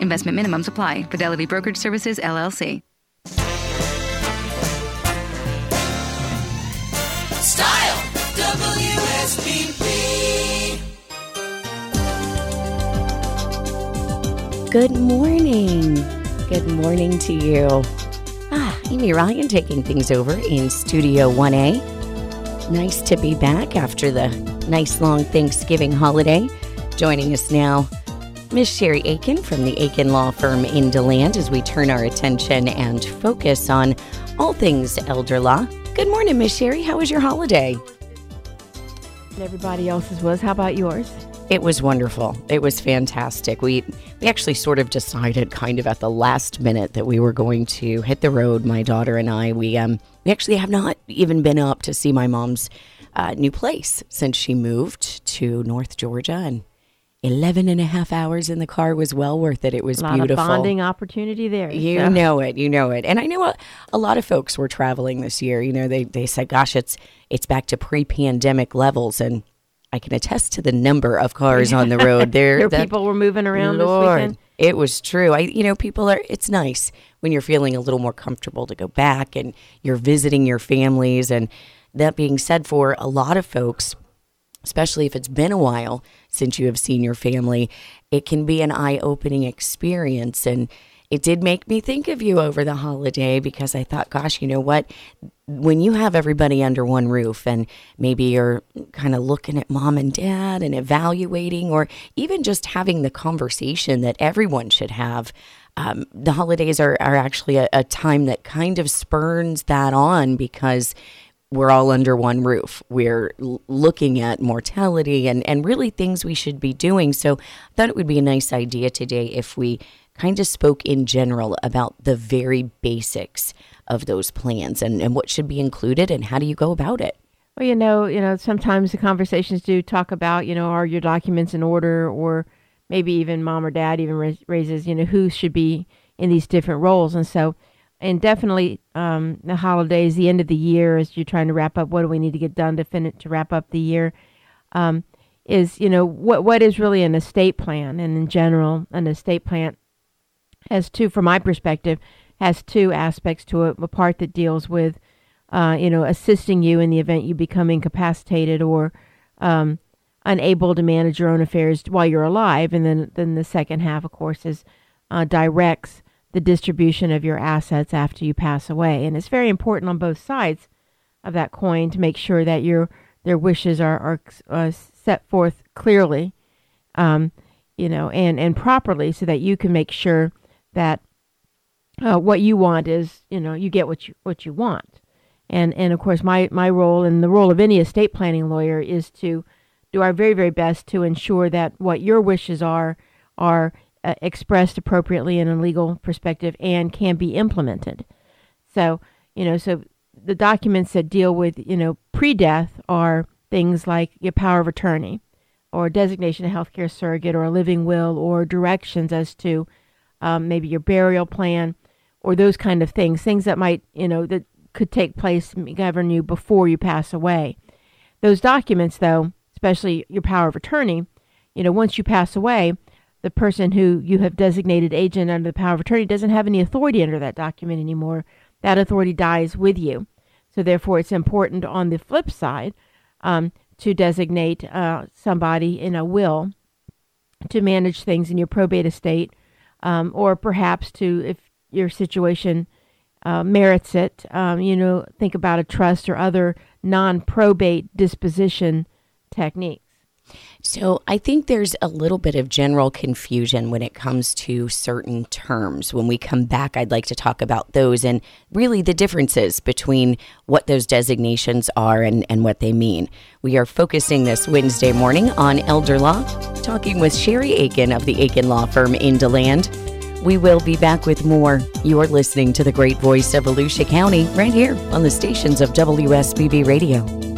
Investment minimums apply. Fidelity Brokerage Services, LLC. Style WSBB. Good morning. Good morning to you. Ah, Amy Ryan taking things over in Studio 1A. Nice to be back after the nice long Thanksgiving holiday. Joining us now, Miss Sherry Akin from the Akin Law Firm in DeLand as we turn our attention and focus on all things elder law. Good morning, Miss Sherry. How was your holiday? And everybody else's was. How about yours? It was wonderful. It was fantastic. We we actually sort of decided kind of at the last minute that we were going to hit the road. My daughter and I. We um we actually have not even been up to see my mom's uh, new place since she moved to North Georgia and 11 and a half hours in the car was well worth it. It was a lot beautiful. of bonding opportunity there. You so. know it, you know it. And I know a, a lot of folks were traveling this year. You know, they, they said, gosh, it's it's back to pre pandemic levels. And I can attest to the number of cars on the road. There, people were moving around this Lord, weekend. It was true. I, you know, people are. It's nice when you're feeling a little more comfortable to go back and you're visiting your families. And that being said, for a lot of folks, especially if it's been a while since you have seen your family, it can be an eye-opening experience. And it did make me think of you over the holiday because I thought, gosh, you know what? When you have everybody under one roof and maybe you're kind of looking at mom and dad and evaluating, or even just having the conversation that everyone should have, um, the holidays are, are actually a, a time that kind of spurns that on because we're all under one roof. We're looking at mortality and, and really things we should be doing. So I thought it would be a nice idea today if we kind of spoke in general about the very basics of those plans and, and what should be included and how do you go about it. Well, you know, you know, sometimes the conversations do talk about, you know, are your documents in order, or maybe even mom or dad even raises, you know, who should be in these different roles, and so, and definitely, um, the holidays, the end of the year, as you're trying to wrap up, what do we need to get done to finish to wrap up the year, um, is you know what what is really an estate plan, and in general, an estate plan has two, from my perspective, has two aspects to it. A part that deals with, uh, you know, assisting you in the event you become incapacitated or um, unable to manage your own affairs while you're alive, and then then the second half, of course, is uh, directs the distribution of your assets after you pass away, and it's very important on both sides of that coin to make sure that your their wishes are are uh, set forth clearly, um, you know, and and properly, so that you can make sure that uh, what you want is you know you get what you what you want. And and of course my my role and the role of any estate planning lawyer is to do our very very best to ensure that what your wishes are are uh, expressed appropriately in a legal perspective and can be implemented so you know so the documents that deal with you know pre-death are things like your power of attorney or designation of healthcare surrogate or a living will or directions as to um, maybe your burial plan or those kind of things, things that might, you know, that could take place govern you before you pass away. Those documents, though, especially your power of attorney, you know, once you pass away, the person who you have designated agent under the power of attorney doesn't have any authority under that document anymore. That authority dies with you. So, therefore, it's important on the flip side um, to designate uh, somebody in a will to manage things in your probate estate um, or perhaps to, if your situation uh, merits it, um, you know, think about a trust or other non probate disposition techniques. So I think there's a little bit of general confusion when it comes to certain terms. When we come back, I'd like to talk about those and really the differences between what those designations are and, and what they mean. We are focusing this Wednesday morning on elder law, talking with Sherry Akin of the Akin Law Firm in DeLand. We will be back with more. You're listening to the great voice of Volusia County right here on the stations of WSBB Radio.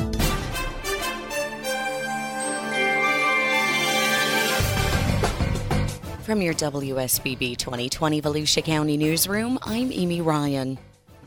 From your WSBB 2020 Volusia County newsroom, I'm Amy Ryan.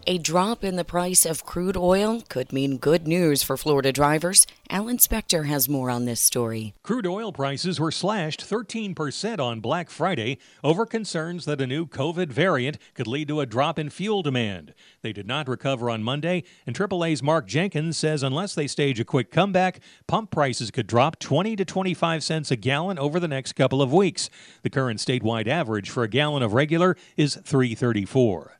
A drop in the price of crude oil could mean good news for Florida drivers. Alan Spector has more on this story. Crude oil prices were slashed 13% on Black Friday over concerns that a new COVID variant could lead to a drop in fuel demand. They did not recover on Monday, and AAA's Mark Jenkins says unless they stage a quick comeback, pump prices could drop 20 to 25 cents a gallon over the next couple of weeks. The current statewide average for a gallon of regular is 334.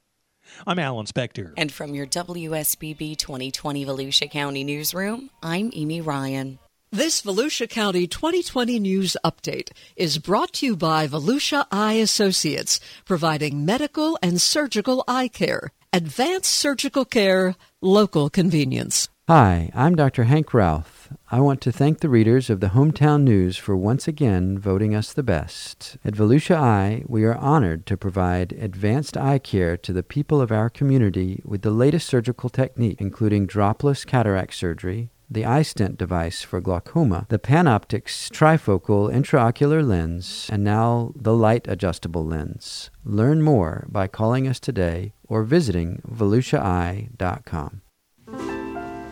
I'm Alan Spector. And from your WSBB 2020 Volusia County Newsroom, I'm Amy Ryan. This Volusia County 2020 News Update is brought to you by Volusia Eye Associates, providing medical and surgical eye care, advanced surgical care, local convenience. Hi, I'm Dr. Hank Ralph. I want to thank the readers of the Hometown News for once again voting us the best. At Volusia Eye, we are honored to provide advanced eye care to the people of our community with the latest surgical technique, including dropless cataract surgery, the iStent device for glaucoma, the PanOptix trifocal intraocular lens, and now the light adjustable lens. Learn more by calling us today or visiting volusiaeye.com.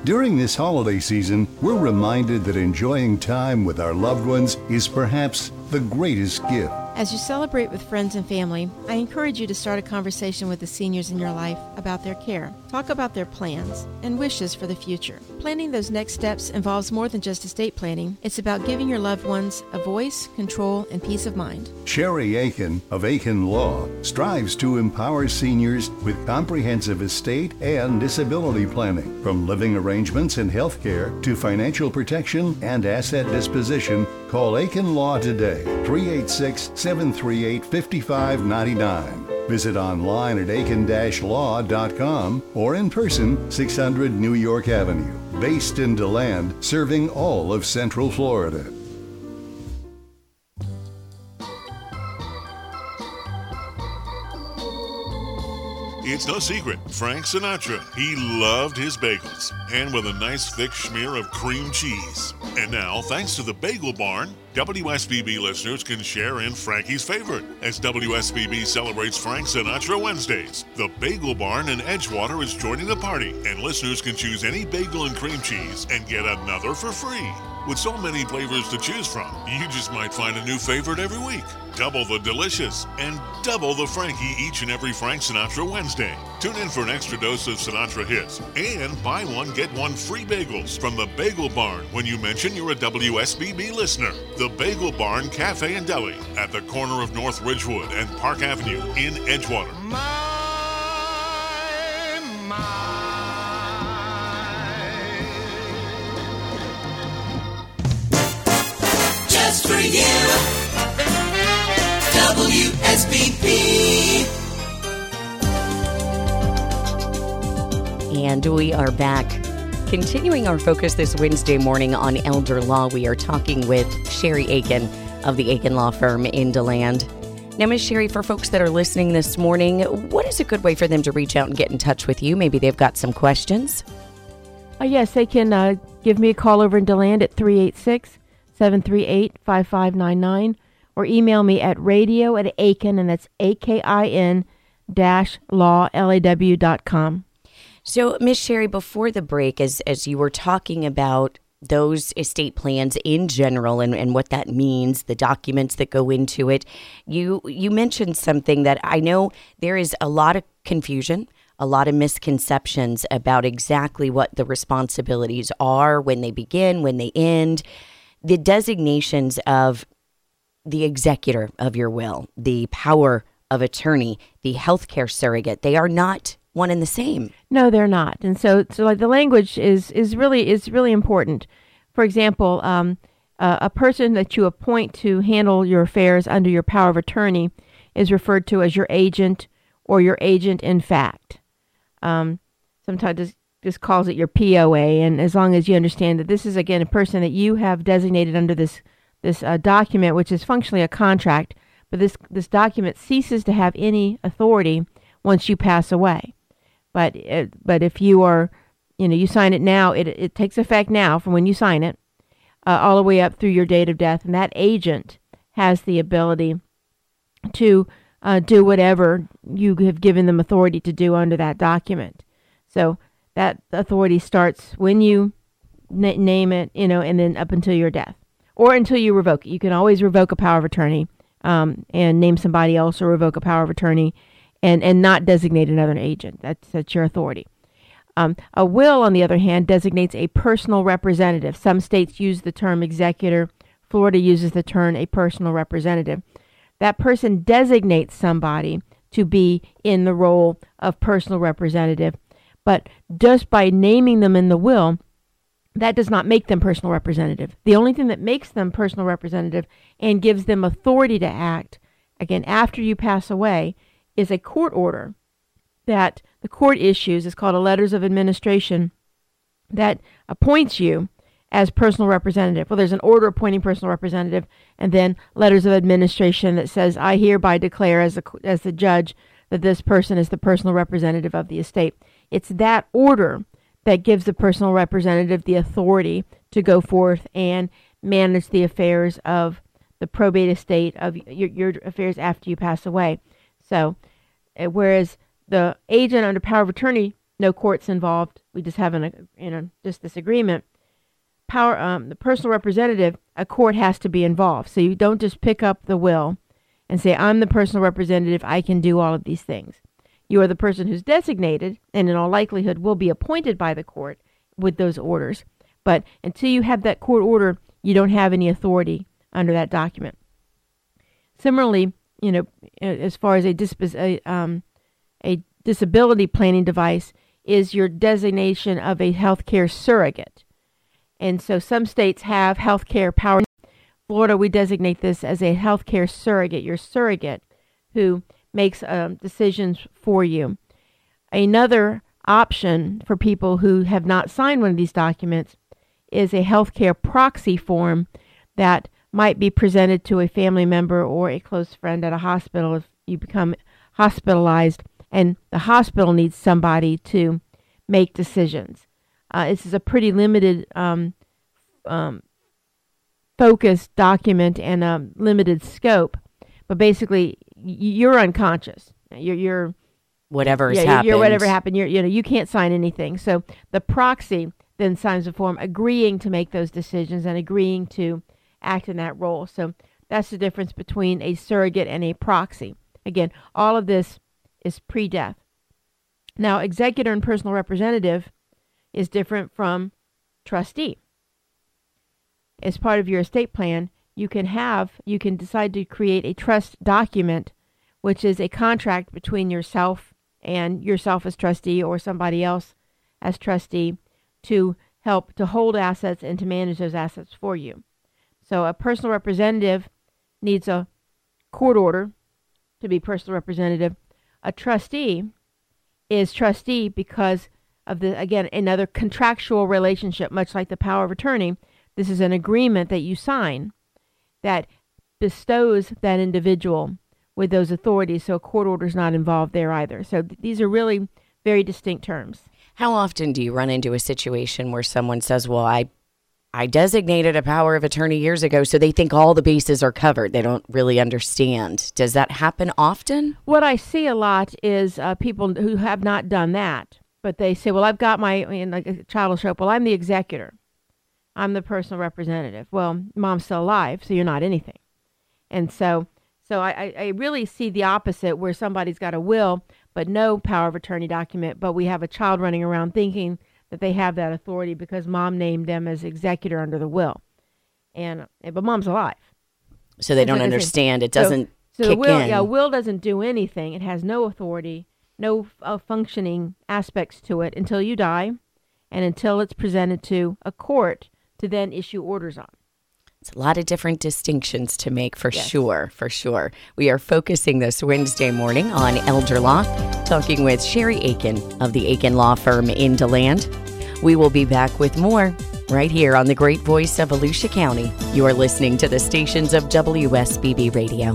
During this holiday season, we're reminded that enjoying time with our loved ones is perhaps the greatest gift. As you celebrate with friends and family, I encourage you to start a conversation with the seniors in your life about their care. Talk about their plans and wishes for the future. Planning those next steps involves more than just estate planning. It's about giving your loved ones a voice, control, and peace of mind. Sherry Akin of Akin Law strives to empower seniors with comprehensive estate and disability planning. From living arrangements and health care to financial protection and asset disposition, call Akin Law today, 386 738 5599. Visit online at akin-law.com or in person 600 New York Avenue. Based in DeLand, serving all of Central Florida. It's no secret, Frank Sinatra, he loved his bagels, and with a nice thick smear of cream cheese. And now, thanks to the Bagel Barn, WSBB listeners can share in Frankie's favorite as WSBB celebrates Frank Sinatra Wednesdays. The Bagel Barn in Edgewater is joining the party, and listeners can choose any bagel and cream cheese and get another for free. With so many flavors to choose from, you just might find a new favorite every week. Double the delicious and double the Frankie each and every Frank Sinatra Wednesday. Tune in for an extra dose of Sinatra hits and buy one, get one free bagels from the Bagel Barn when you mention you're a WSBB listener. The Bagel Barn Cafe and Deli at the corner of North Ridgewood and Park Avenue in Edgewater. Just for WSBB. And we are back. Continuing our focus this Wednesday morning on elder law, we are talking with Sherry Akin of the Akin Law Firm in DeLand. Now, Ms. Sherry, for folks that are listening this morning, what is a good way for them to reach out and get in touch with you? Maybe they've got some questions. Uh, yes, they can uh, give me a call over in DeLand at 386 738 5599 or email me at radio at Akin, and that's A K I N dash law, L A W dot com. So, Miss Sherry, before the break, as as you were talking about those estate plans in general and, and what that means, the documents that go into it, you you mentioned something that I know there is a lot of confusion, a lot of misconceptions about exactly what the responsibilities are when they begin, when they end, the designations of the executor of your will, the power of attorney, the healthcare surrogate. They are not one and the same. No, they're not. And so, so like the language is is really is really important. For example, um, uh, a person that you appoint to handle your affairs under your power of attorney is referred to as your agent or your agent in fact. Um, sometimes this calls it your POA, and as long as you understand that this is again a person that you have designated under this this uh, document, which is functionally a contract, but this this document ceases to have any authority once you pass away. But it, but if you are, you know, you sign it now, it it takes effect now from when you sign it, uh, all the way up through your date of death, and that agent has the ability to uh, do whatever you have given them authority to do under that document. So that authority starts when you na- name it, you know, and then up until your death or until you revoke it. You can always revoke a power of attorney um, and name somebody else or revoke a power of attorney and, and not designate another agent. That's, that's your authority. Um, a will, on the other hand, designates a personal representative. Some states use the term executor. Florida uses the term a personal representative. That person designates somebody to be in the role of personal representative, but just by naming them in the will, that does not make them personal representative. The only thing that makes them personal representative and gives them authority to act, again, after you pass away, is a court order that the court issues. It's called a letters of administration that appoints you as personal representative. Well, there's an order appointing personal representative, and then letters of administration that says, "I hereby declare as the as the judge that this person is the personal representative of the estate." It's that order that gives the personal representative the authority to go forth and manage the affairs of the probate estate of your, your affairs after you pass away. So, uh, whereas the agent under power of attorney, no courts involved. We just have an, you know, just this agreement. Power, um, the personal representative, a court has to be involved. So you don't just pick up the will and say, "I'm the personal representative. I can do all of these things." You are the person who's designated, and in all likelihood will be appointed by the court with those orders. But until you have that court order, you don't have any authority under that document. Similarly, you know, as far as a, a um, a disability planning device is your designation of a healthcare surrogate. And so some states have healthcare power. Florida, we designate this as a healthcare surrogate, your surrogate who makes um, decisions for you. Another option for people who have not signed one of these documents is a healthcare proxy form that might be presented to a family member or a close friend at a hospital if you become hospitalized and the hospital needs somebody to make decisions. Uh, this is a pretty limited um, um, focused document and a limited scope, but basically you're unconscious. You're, you're whatever yeah, happened. You're whatever happened. You're, you know, you can't sign anything. So the proxy then signs a form agreeing to make those decisions and agreeing to act in that role. So that's the difference between a surrogate and a proxy. Again, all of this is pre death. Now, executor and personal representative is different from trustee. As part of your estate plan, you can have, you can decide to create a trust document, which is a contract between yourself and yourself as trustee or somebody else as trustee to help to hold assets and to manage those assets for you. So a personal representative needs a court order to be personal representative a trustee is trustee because of the again another contractual relationship much like the power of attorney this is an agreement that you sign that bestows that individual with those authorities so a court order is not involved there either so th- these are really very distinct terms how often do you run into a situation where someone says well i I designated a power of attorney years ago, so they think all the bases are covered. They don't really understand. Does that happen often? What I see a lot is uh, people who have not done that, but they say, "Well, I've got my," I mean, like a child will show up. Well, I'm the executor. I'm the personal representative. Well, mom's still alive, so you're not anything. And so, so I, I really see the opposite, where somebody's got a will but no power of attorney document, but we have a child running around thinking that they have that authority because mom named them as executor under the will. And but mom's alive. So they don't understand. It doesn't so, so kick the will, in. Yeah, will doesn't do anything. It has no authority, no uh, functioning aspects to it until you die, and until it's presented to a court to then issue orders on. It's a lot of different distinctions to make for Yes. sure, for sure. We are focusing this Wednesday morning on elder law, talking with Sherry Akin of the Akin Law Firm in DeLand. We will be back with more right here on the great voice of Volusia County. You are listening to the stations of WSBB Radio.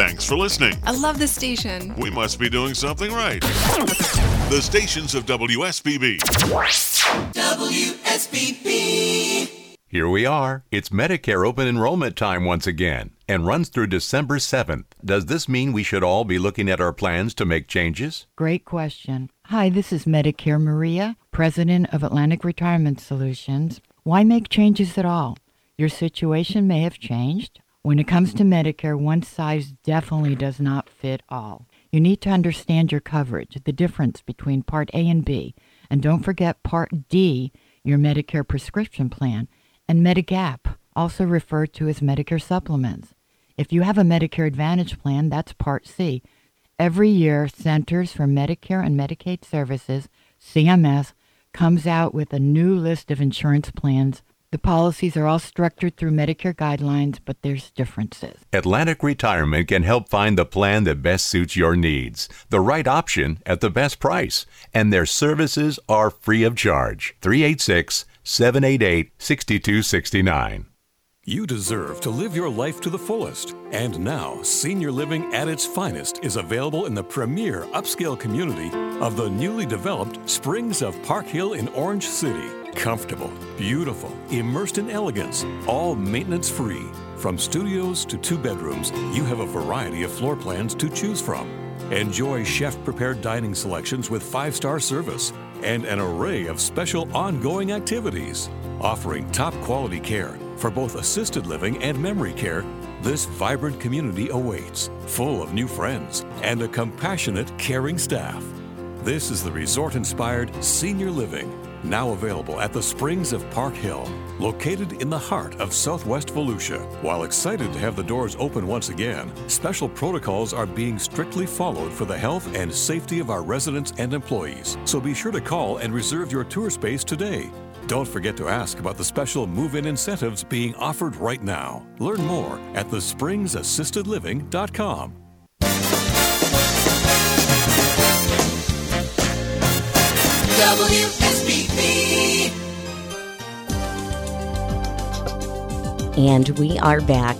Thanks for listening. I love this station. We must be doing something right. The stations of WSBB. WSBB. Here we are. It's Medicare open enrollment time once again and runs through December 7th. Does this mean we should all be looking at our plans to make changes? Great question. Hi, this is Medicare Maria, President of Atlantic Retirement Solutions. Why make changes at all? Your situation may have changed. When it comes to Medicare, one size definitely does not fit all. You need to understand your coverage, the difference between Part A and B, and don't forget Part D, your Medicare prescription plan, and Medigap, also referred to as Medicare supplements. If you have a Medicare Advantage plan, that's Part C. Every year, Centers for Medicare and Medicaid Services, CMS, comes out with a new list of insurance plans. The policies are all structured through Medicare guidelines, but there's differences. Atlantic Retirement can help find the plan that best suits your needs, the right option at the best price, and their services are free of charge. 386 788 6269. You deserve to live your life to the fullest. And now, senior living at its finest is available in the premier upscale community of the newly developed Springs of Park Hill in Orange City. Comfortable, beautiful, immersed in elegance, all maintenance free. From studios to two bedrooms, you have a variety of floor plans to choose from. Enjoy chef prepared dining selections with five star service and an array of special ongoing activities. Offering top quality care for both assisted living and memory care, this vibrant community awaits, full of new friends and a compassionate, caring staff. This is the resort inspired senior living, now available at the Springs of Park Hill, located in the heart of southwest Volusia. While excited to have the doors open once again, special protocols are being strictly followed for the health and safety of our residents and employees. So be sure to call and reserve your tour space today. Don't forget to ask about the special move in incentives being offered right now. Learn more at thespringsassistedliving.com. And we are back.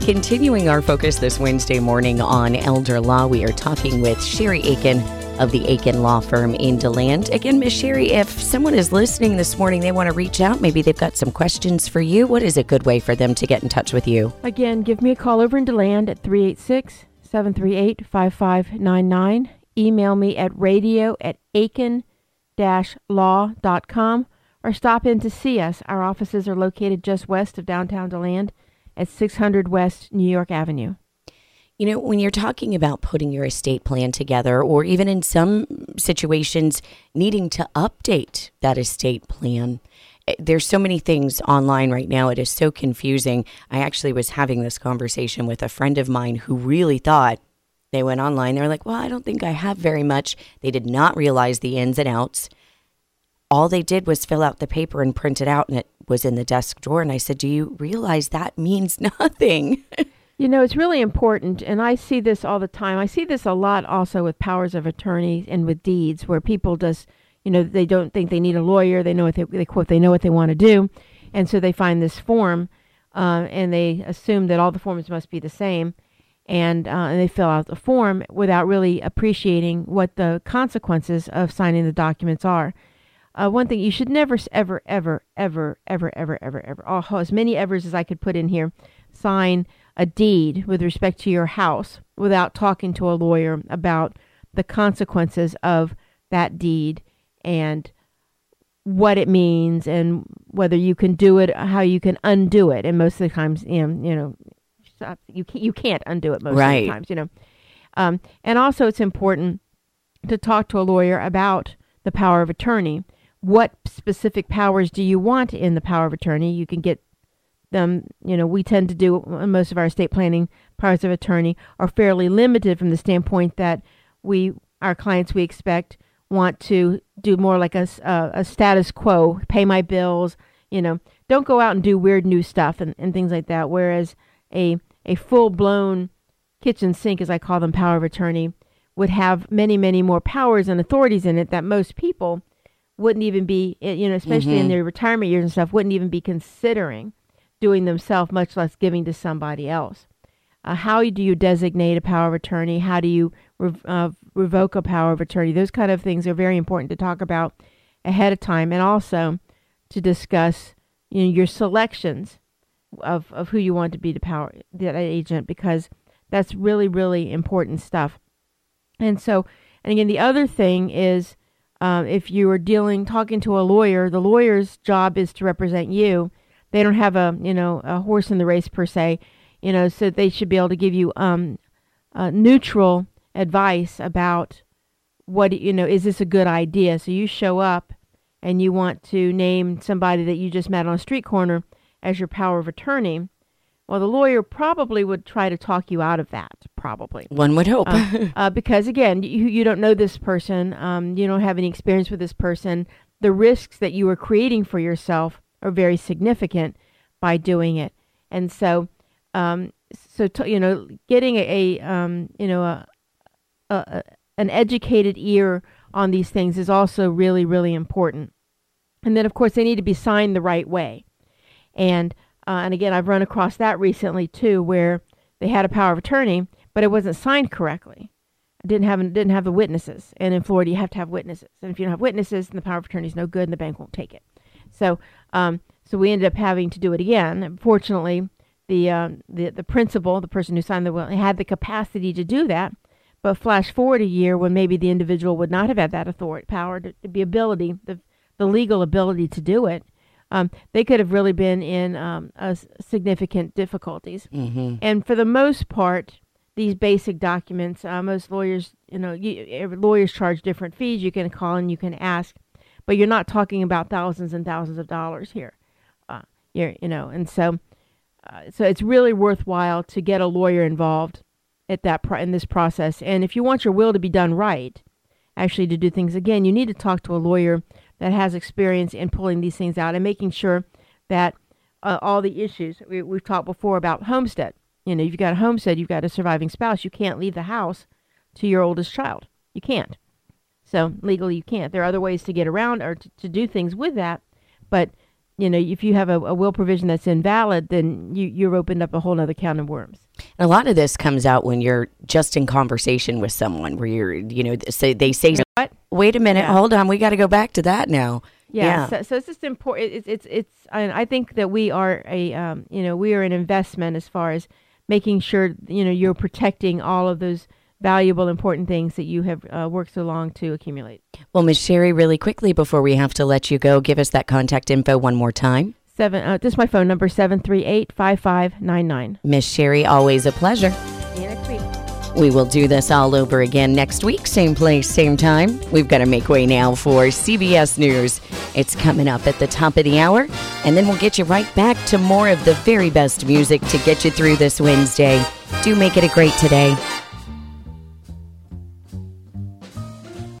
Continuing our focus this Wednesday morning on elder law, we are talking with Sherry Akin of the Akin Law Firm in DeLand. Again, Miss Sherry, if someone is listening this morning, they want to reach out, maybe they've got some questions for you, what is a good way for them to get in touch with you? Again, give me a call over in DeLand at 386 738 5599. Email me at radio at akin law.com or stop in to see us. Our offices are located just west of downtown DeLand at 600 West New York Avenue. You know, when you're talking about putting your estate plan together, or even in some situations, needing to update that estate plan, eh, there's so many things online right now. It is so confusing. I actually was having this conversation with a friend of mine who really thought they went online. They're like, well, I don't think I have very much. They did not realize the ins and outs. All they did was fill out the paper and print it out, and it was in the desk drawer. And I said, Do you realize that means nothing? You know, it's really important, and I see this all the time. I see this a lot also with powers of attorney and with deeds, where people just, you know, they don't think they need a lawyer. They know what they, they quote, they know what they want to do, and so they find this form, uh, and they assume that all the forms must be the same, and, uh, and they fill out the form without really appreciating what the consequences of signing the documents are. Uh, one thing you should never, ever, ever, ever, ever, ever, ever, ever, oh, as many evers as I could put in here, sign a deed with respect to your house without talking to a lawyer about the consequences of that deed and what it means and whether you can do it, how you can undo it. And most of the times, you know, you you can't, you can't undo it most Right. of the times, you know. Um, and also, it's important to talk to a lawyer about the power of attorney. What specific powers do you want in the power of attorney? You can get them, you know, we tend to do most of our estate planning powers of attorney are fairly limited from the standpoint that we, our clients, we expect want to do more like a, uh, a status quo, pay my bills, you know, don't go out and do weird new stuff and, and things like that. Whereas a, a full blown kitchen sink, as I call them, power of attorney, would have many, many more powers and authorities in it that most people wouldn't even be, eh, you know, especially in Mhm. their retirement years and stuff, wouldn't even be considering doing themselves, much less giving to somebody else. Uh, how do you designate a power of attorney? How do you rev- uh, revoke a power of attorney? Those kind of things are very important to talk about ahead of time, and also to discuss you know your selections of of who you want to be the power that agent because that's really really important stuff. And so, And again, the other thing is um, if you are dealing, talking to a lawyer, the lawyer's job is to represent you. They don't have a, you know, a horse in the race per se, you know, so they should be able to give you um, uh, neutral advice about what, you know, is this a good idea? So you show up and you want to name somebody that you just met on a street corner as your power of attorney. Well, the lawyer probably would try to talk you out of that, probably. One would hope. Uh, uh, because again, you, you don't know this person, um, you don't have any experience with this person. The risks that you are creating for yourself are very significant by doing it. And so, um, so to, you know, getting a, a um, you know, a, a, a, an educated ear on these things is also really, really important. And then, of course, they need to be signed the right way. And uh, and again, I've run across that recently too, where they had a power of attorney, but it wasn't signed correctly. Didn't have didn't have the witnesses. And in Florida, you have to have witnesses. And if you don't have witnesses, then the power of attorney is no good, and the bank won't take it. So, um, so we ended up having to do it again. Fortunately, the uh, the the principal, the person who signed the will, had the capacity to do that. But flash forward a year when maybe the individual would not have had that authority, power, to, the ability, the the legal ability to do it um, they could have really been in um, significant difficulties. Mm-hmm. And for the most part, these basic documents, uh, most lawyers, you know, you, lawyers charge different fees. You can call and you can ask, but you're not talking about thousands and thousands of dollars here. Uh, you're, you know, and so, uh, so it's really worthwhile to get a lawyer involved at that pro- in this process. And if you want your will to be done right, actually to do things again, you need to talk to a lawyer that has experience in pulling these things out and making sure that uh, all the issues we, we've talked before about homestead. You know, you've got a homestead, you've got a surviving spouse, you can't leave the house to your oldest child. You can't. So legally, you can't. There are other ways to get around or to, to do things with that, but you know, if you have a, a, will provision that's invalid, then you, you're opened up a whole other can of worms. And a lot of this comes out when you're just in conversation with someone where you're, you know, say, they say, what? wait a minute, Yeah. hold on, we got to go back to that now. Yeah, So, so it's just important. It's it's it's. I, I think that we are a um, you know we are an investment as far as making sure you know you're protecting all of those valuable important things that you have uh, worked so long to accumulate. Well, Miss Sherry, really quickly before we have to let you go, give us that contact info one more time. Seven. Uh, this is my phone number seven three eight five five nine nine. Miss Sherry, always a pleasure. See you next week. We will do this all over again next week, same place, same time. We've got to make way now for CBS News. It's coming up at the top of the hour, and then we'll get you right back to more of the very best music to get you through this Wednesday. Do make it a great today.